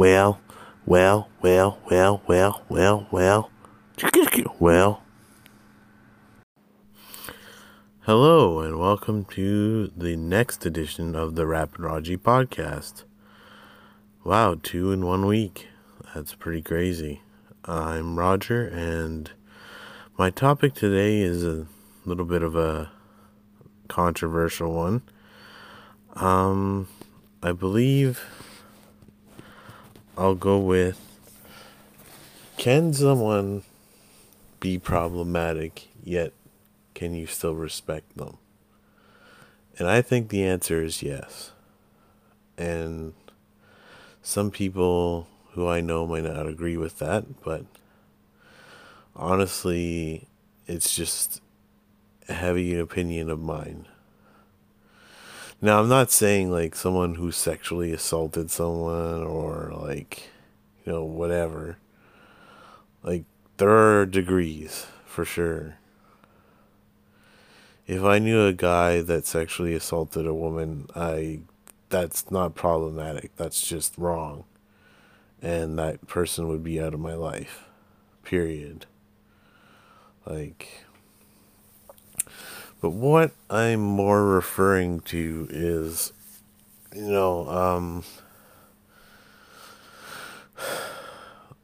well, well, well, well, well, well, well, well. Hello, and welcome to the next edition of the Rapid Raji podcast. Wow, two in one week. That's pretty crazy. I'm Roger, and my topic today is a little bit of a controversial one. Um, I believe I'll go with Can someone be problematic, yet can you still respect them? And I think the answer is yes. And some people who I know might not agree with that, but honestly, it's just a heavy opinion of mine. Now, I'm not saying like someone who sexually assaulted someone or like, you know, whatever. Like, there are degrees for sure. If I knew a guy that sexually assaulted a woman, I that's not problematic. That's just wrong. And that person would be out of my life. Period. Like but what I'm more referring to is, you know, um,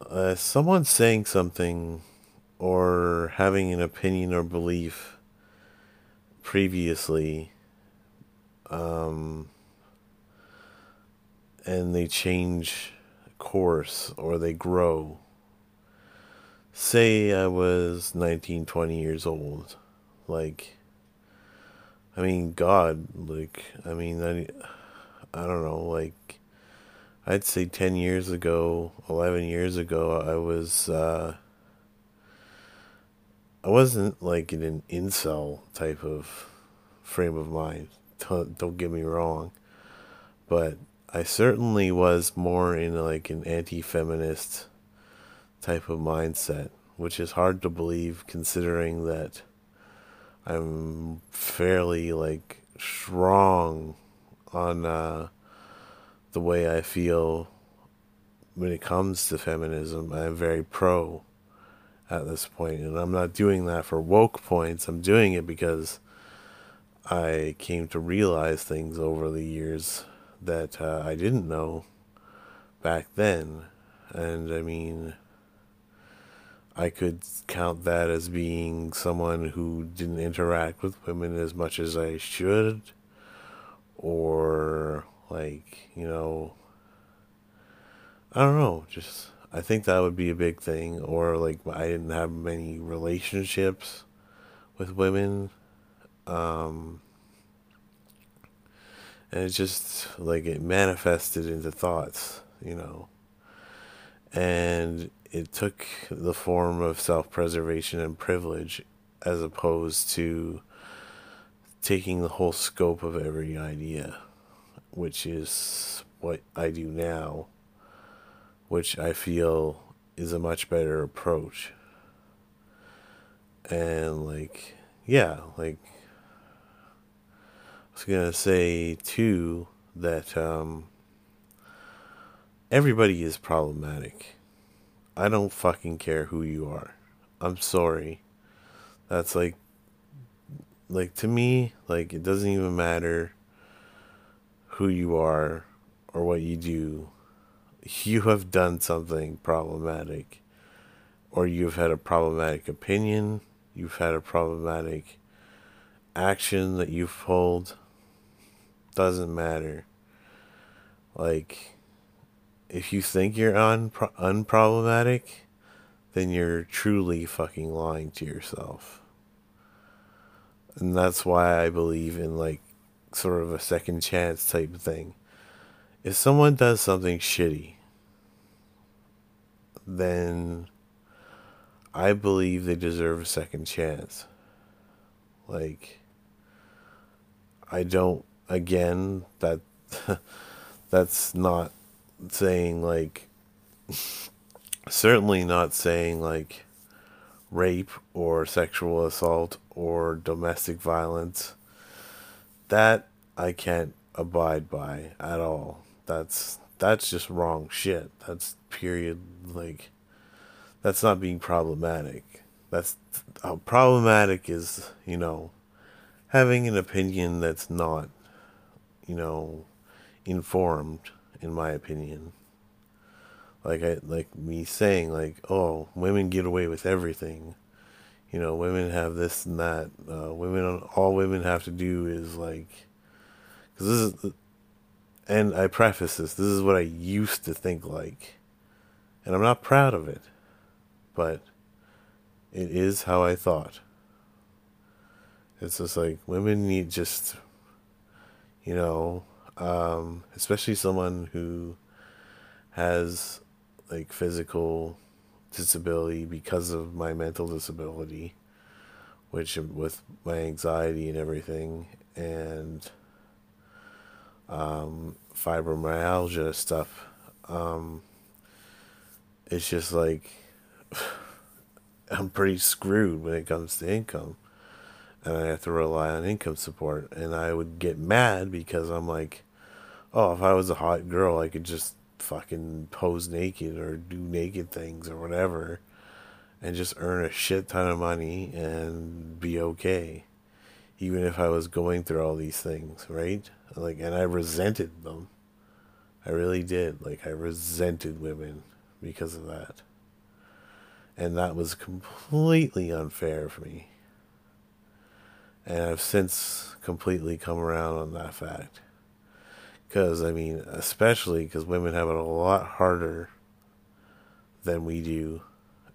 uh, someone saying something or having an opinion or belief previously, um, and they change course or they grow. Say I was 19, 20 years old. Like, I mean, God, like, I mean, I, I don't know, like, I'd say 10 years ago, 11 years ago, I was, uh, I wasn't like in an incel type of frame of mind. Don't, don't get me wrong. But I certainly was more in like an anti feminist type of mindset, which is hard to believe considering that I'm fairly like strong on uh, the way I feel when it comes to feminism. I'm very pro at this point, and I'm not doing that for woke points. I'm doing it because I came to realize things over the years that uh, I didn't know back then, and I mean I could count that as being someone who didn't interact with women as much as I should, or like, you know, I don't know, just I think that would be a big thing, or like I didn't have many relationships with women. Um, and it just like it manifested into thoughts, you know. And it took the form of self preservation and privilege as opposed to taking the whole scope of every idea, which is what I do now, which I feel is a much better approach. And, like, yeah, like, I was gonna say too that um, everybody is problematic I don't fucking care who you are. I'm sorry. That's like like to me, like it doesn't even matter who you are or what you do. You have done something problematic or you've had a problematic opinion, you've had a problematic action that you've pulled. Doesn't matter. Like if you think you're un- unproblematic, then you're truly fucking lying to yourself. And that's why I believe in like sort of a second chance type thing. If someone does something shitty, then I believe they deserve a second chance. Like I don't again that that's not saying like certainly not saying like rape or sexual assault or domestic violence that I can't abide by at all. That's that's just wrong shit. That's period. Like, that's not being problematic. That's uh, problematic is, you know, having an opinion that's not, you know, informed, in my opinion. Like I like me saying like, oh, women get away with everything. You know, women have this and that. Uh, women, all women have to do is like, because this is, and I preface this. This is what I used to think like, and I'm not proud of it, but it is how I thought. It's just like women need just, you know, um, especially someone who has like physical disability because of my mental disability, which with my anxiety and everything, and um, fibromyalgia stuff. Um, it's just like I'm pretty screwed when it comes to income. And I have to rely on income support. And I would get mad because I'm like, oh, if I was a hot girl, I could just fucking pose naked or do naked things or whatever and just earn a shit ton of money and be okay. Even if I was going through all these things, right? Like, and I resented them. I really did. Like, I resented women because of that. And that was completely unfair for me. And I've since completely come around on that fact. Because, I mean, especially because women have it a lot harder than we do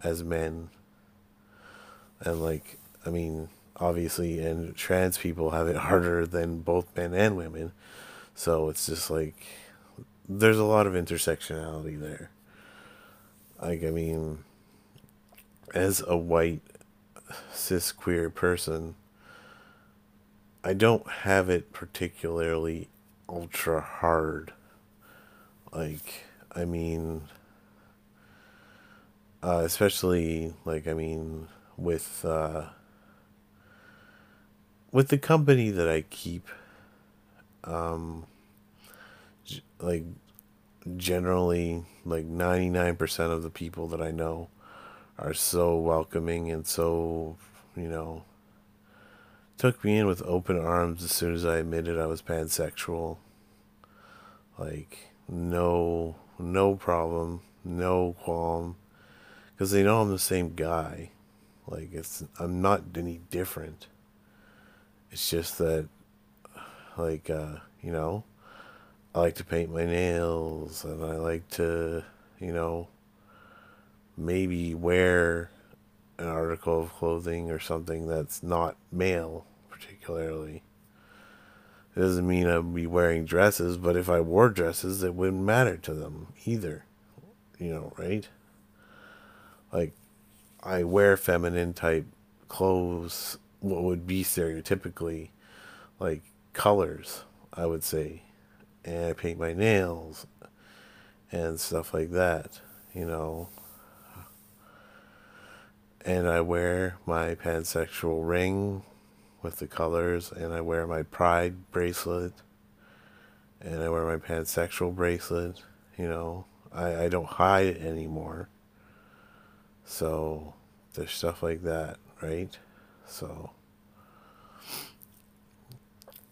as men. And, like, I mean, obviously, and trans people have it harder than both men and women. So it's just like, there's a lot of intersectionality there. Like, I mean, as a white cis queer person, I don't have it particularly ultra hard. Like, I mean, uh, especially like I mean with uh, with the company that I keep, um, like generally like ninety nine percent of the people that I know are so welcoming and so you know took me in with open arms as soon as I admitted I was pansexual. Like no no problem, no qualm because they know I'm the same guy. Like it's I'm not any different. It's just that like uh, you know, I like to paint my nails and I like to, you know, maybe wear an article of clothing or something that's not male particularly. It doesn't mean I'd be wearing dresses, but if I wore dresses, it wouldn't matter to them either. You know, right? Like, I wear feminine type clothes, what would be stereotypically like colors, I would say. And I paint my nails and stuff like that, you know and I wear my pansexual ring with the colors, and I wear my pride bracelet, and I wear my pansexual bracelet. You know, I, I don't hide it anymore. So there's stuff like that, right? So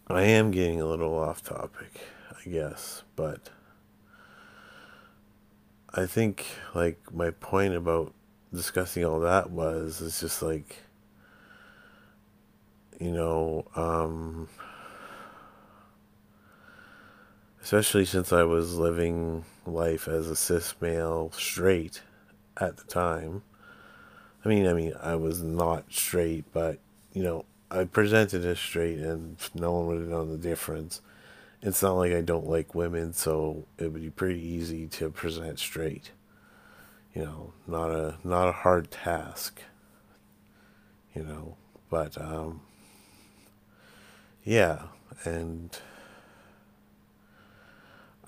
I am getting a little off topic, I guess, but I think like my point about discussing all that was it's just like you know um especially since I was living life as a cis male straight at the time. I mean I mean I was not straight but you know I presented as straight and no one would have known the difference. It's not like I don't like women so it would be pretty easy to present straight you know, not a not a hard task. You know, but um, yeah, and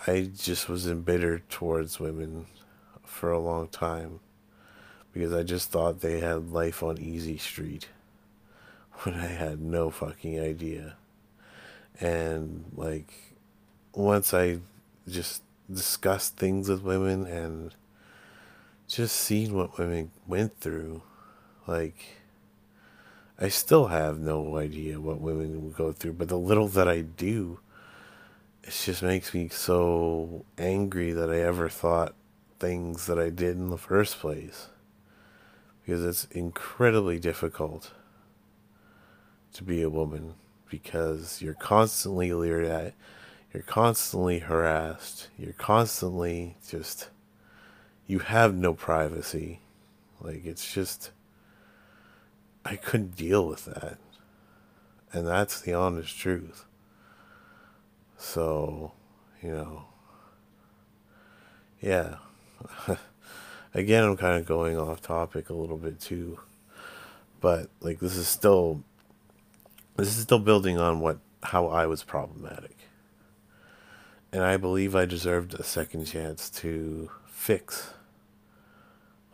I just was embittered towards women for a long time because I just thought they had life on easy street when I had no fucking idea. And like once I just discussed things with women and just seen what women went through. Like, I still have no idea what women go through, but the little that I do, it just makes me so angry that I ever thought things that I did in the first place. Because it's incredibly difficult to be a woman because you're constantly leered at, you're constantly harassed, you're constantly just, you have no privacy. Like, it's just, I couldn't deal with that. And that's the honest truth. So, you know, yeah. Again, I'm kind of going off topic a little bit too. But, like, this is still this is still building on what how I was problematic. And I believe I deserved a second chance to fix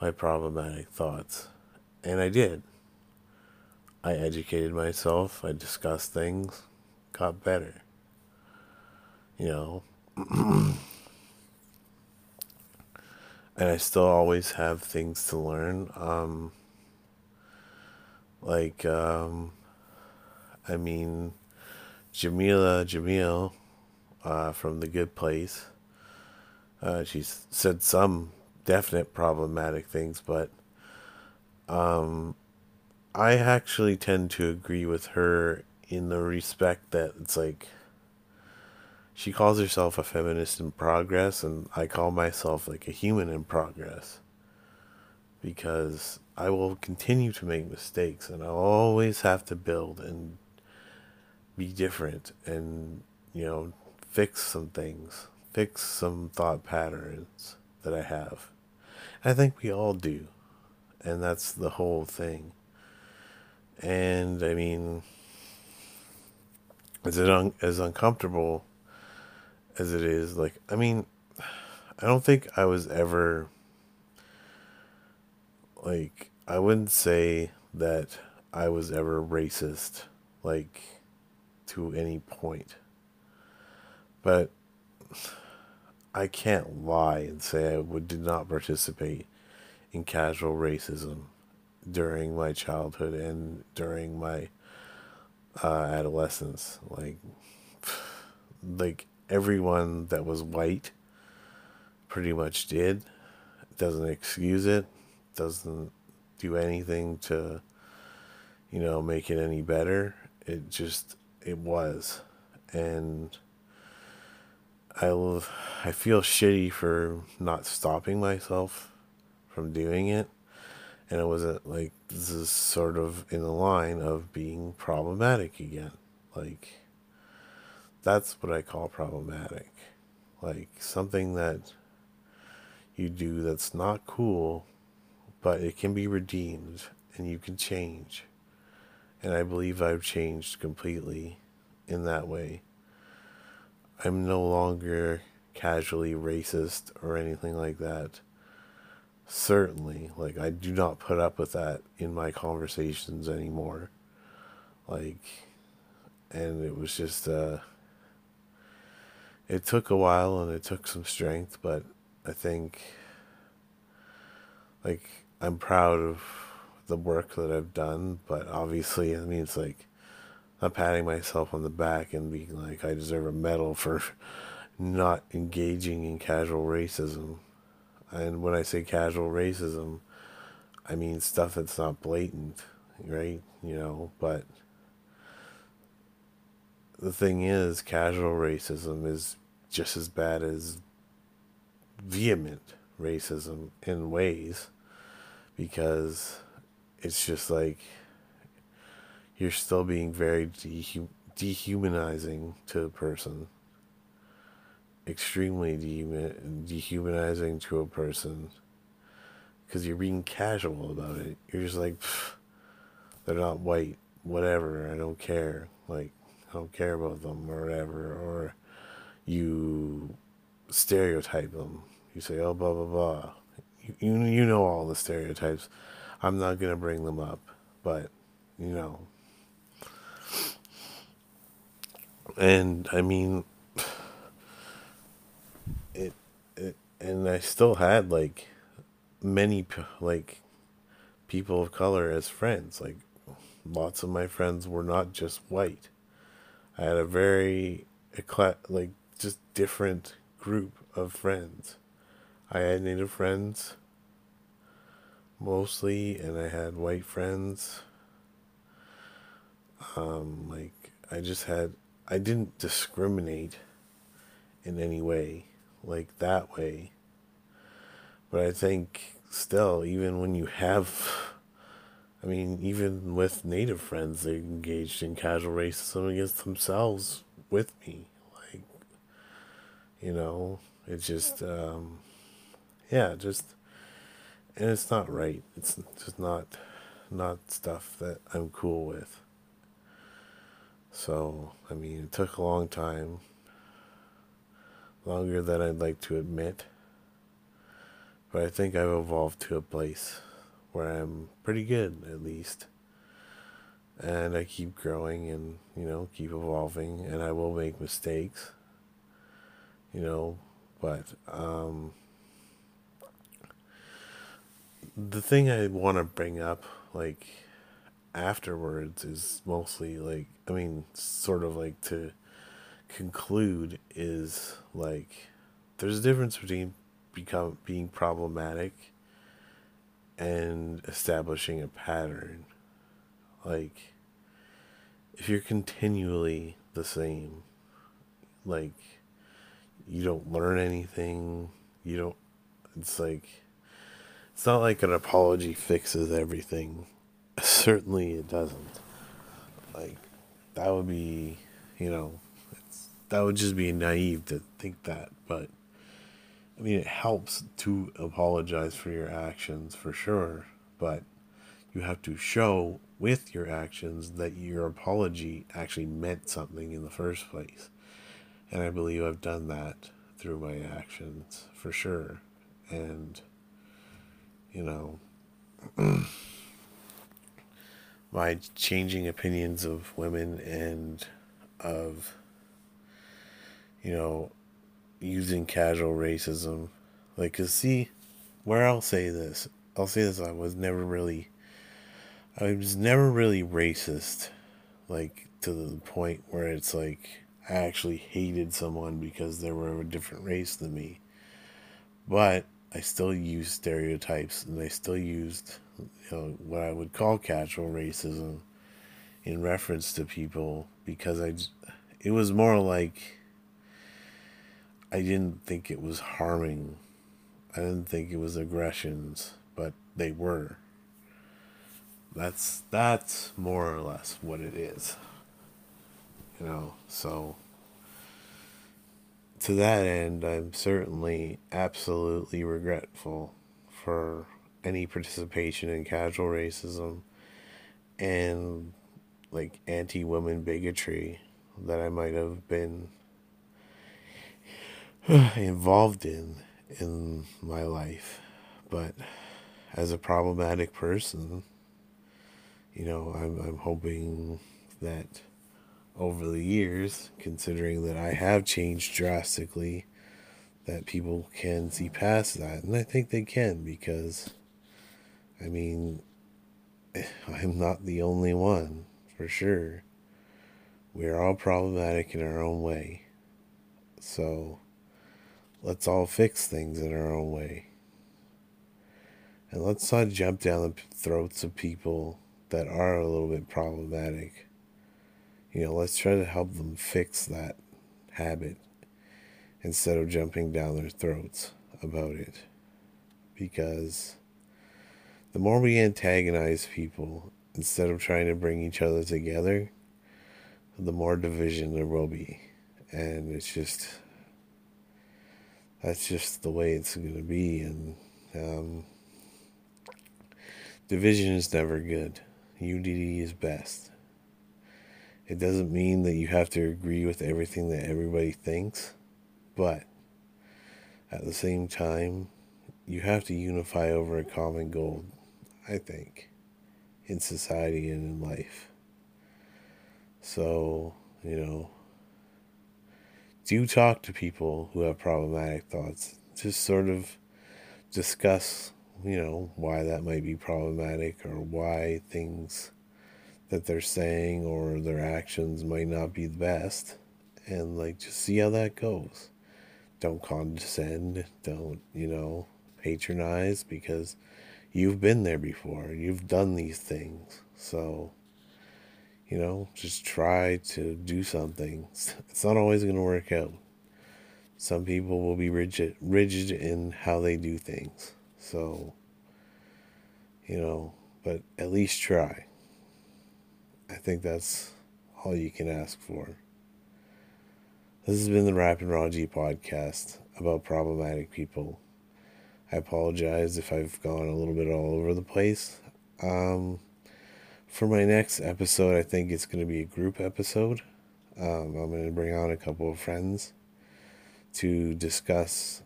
my problematic thoughts. And I did. I educated myself, I discussed things, got better. You know. and I still always have things to learn. Um, like, um, I mean, Jameela Jamil uh, from The Good Place. Uh, she's said some definite problematic things, but um, I actually tend to agree with her in the respect that it's like she calls herself a feminist in progress, and I call myself like a human in progress because I will continue to make mistakes and I'll always have to build and be different and, you know, fix some things, fix some thought patterns that I have. I think we all do. And that's the whole thing. And I mean, is it un- as uncomfortable as it is? Like, I mean, I don't think I was ever like I wouldn't say that I was ever racist. Like to any point. But I can't lie and say I would, did not participate in casual racism during my childhood and during my uh, adolescence. Like, like everyone that was white pretty much did. Doesn't excuse it. Doesn't do anything to, you know, make it any better. It just it was, and I I feel shitty for not stopping myself from doing it, and it wasn't like this is sort of in the line of being problematic again, like that's what I call problematic, like something that you do that's not cool, but it can be redeemed and you can change. And I believe I've changed completely in that way. I'm no longer casually racist or anything like that. Certainly, like, I do not put up with that in my conversations anymore. Like, and it was just, uh, it took a while and it took some strength, but I think, like, I'm proud of the work that I've done, but obviously, I mean, it's like I'm patting myself on the back and being like, I deserve a medal for not engaging in casual racism. And when I say casual racism, I mean stuff that's not blatant, right? You know, but the thing is, casual racism is just as bad as vehement racism in ways because it's just like you're still being very dehum- dehumanizing to a person. Extremely dehumanizing to a person. Because you're being casual about it. You're just like, they're not white. Whatever. I don't care. Like, I don't care about them or whatever. Or you stereotype them. You say, oh, blah, blah, blah. You, you know all the stereotypes I'm not going to bring them up, but, you know. And, I mean, it it, and I still had like many like people of color as friends. Like lots of my friends were not just white. I had a very like just different group of friends. I had native friends mostly and I had white friends. Um like I just had I didn't discriminate in any way like that way. But I think still even when you have I mean, even with native friends, they engaged in casual racism against themselves with me. Like, you know, it's just, um, yeah, just, and it's not right. It's just not, not stuff that I'm cool with. So, I mean, it took a long time, longer than I'd like to admit, but I think I've evolved to a place where I'm pretty good at least. And I keep growing and, you know, keep evolving and I will make mistakes. You know, but um the thing I want to bring up like afterwards is mostly like I mean sort of like to conclude is like there's a difference between become being problematic and establishing a pattern. Like, if you're continually the same, like, you don't learn anything, you don't, it's like, it's not like an apology fixes everything. Certainly it doesn't. Like, that would be, you know, that would just be naive to think that, but I mean, it helps to apologize for your actions for sure, but you have to show with your actions that your apology actually meant something in the first place. And I believe I've done that through my actions for sure. And, you know, my changing opinions of women and of, you know, using casual racism. Like, cause see, where I'll say this, I'll say this: I was never really, I was never really racist, like to the point where it's like I actually hated someone because they were of a different race than me. But I still used stereotypes, and I still used, you know, what I would call casual racism in reference to people because I, it was more like I didn't think it was harming. I didn't think it was aggressions, but they were. That's that's more or less what it is. You know, so to that end, I'm certainly absolutely regretful for any participation in casual racism and like anti women bigotry that I might have been involved in in my life. But as a problematic person, you know, I'm I'm hoping that over the years, considering that I have changed drastically, that people can see past that. And I think they can because I mean I'm not the only one, for sure. We're all problematic in our own way. So let's all fix things in our own way. And let's not jump down the throats of people that are a little bit problematic. You know, let's try to help them fix that habit instead of jumping down their throats about it. Because the more we antagonize people instead of trying to bring each other together, the more division there will be. And it's just that's just the way it's going to be. And um, division is never good. Unity is best. It doesn't mean that you have to agree with everything that everybody thinks, but at the same time, you have to unify over a common goal, I think, in society and in life. So, you know, do talk to people who have problematic thoughts. just sort of discuss, you know, why that might be problematic or why things that they're saying or their actions might not be the best and like just see how that goes. Don't condescend, don't, you know, patronize because you've been there before. You've done these things. So, you know, just try to do something. It's not always going to work out. Some people will be rigid rigid in how they do things. So, you know, but at least try. I think that's all you can ask for. This has been the Rap and Raw G podcast about problematic people. I apologize if I've gone a little bit all over the place. Um, for my next episode, I think it's going to be a group episode. Um, I'm going to bring on a couple of friends to discuss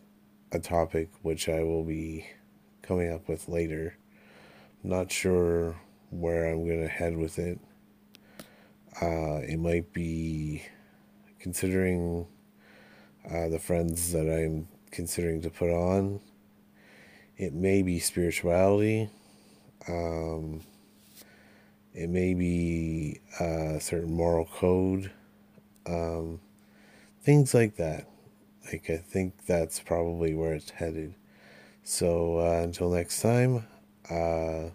a topic which I will be coming up with later. not sure where I'm going to head with it. Uh, it might be considering uh, the friends that I'm considering to put on. It may be spirituality. Um, it may be a certain moral code. Um, things like that. Like, I think that's probably where it's headed. So, uh, until next time, uh,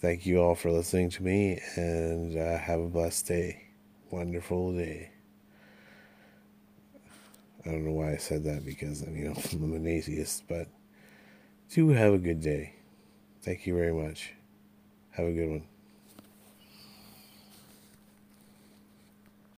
Thank you all for listening to me and uh, have a blessed day. Wonderful day. I don't know why I said that because you know I'm an atheist, but do have a good day. Thank you very much. Have a good one.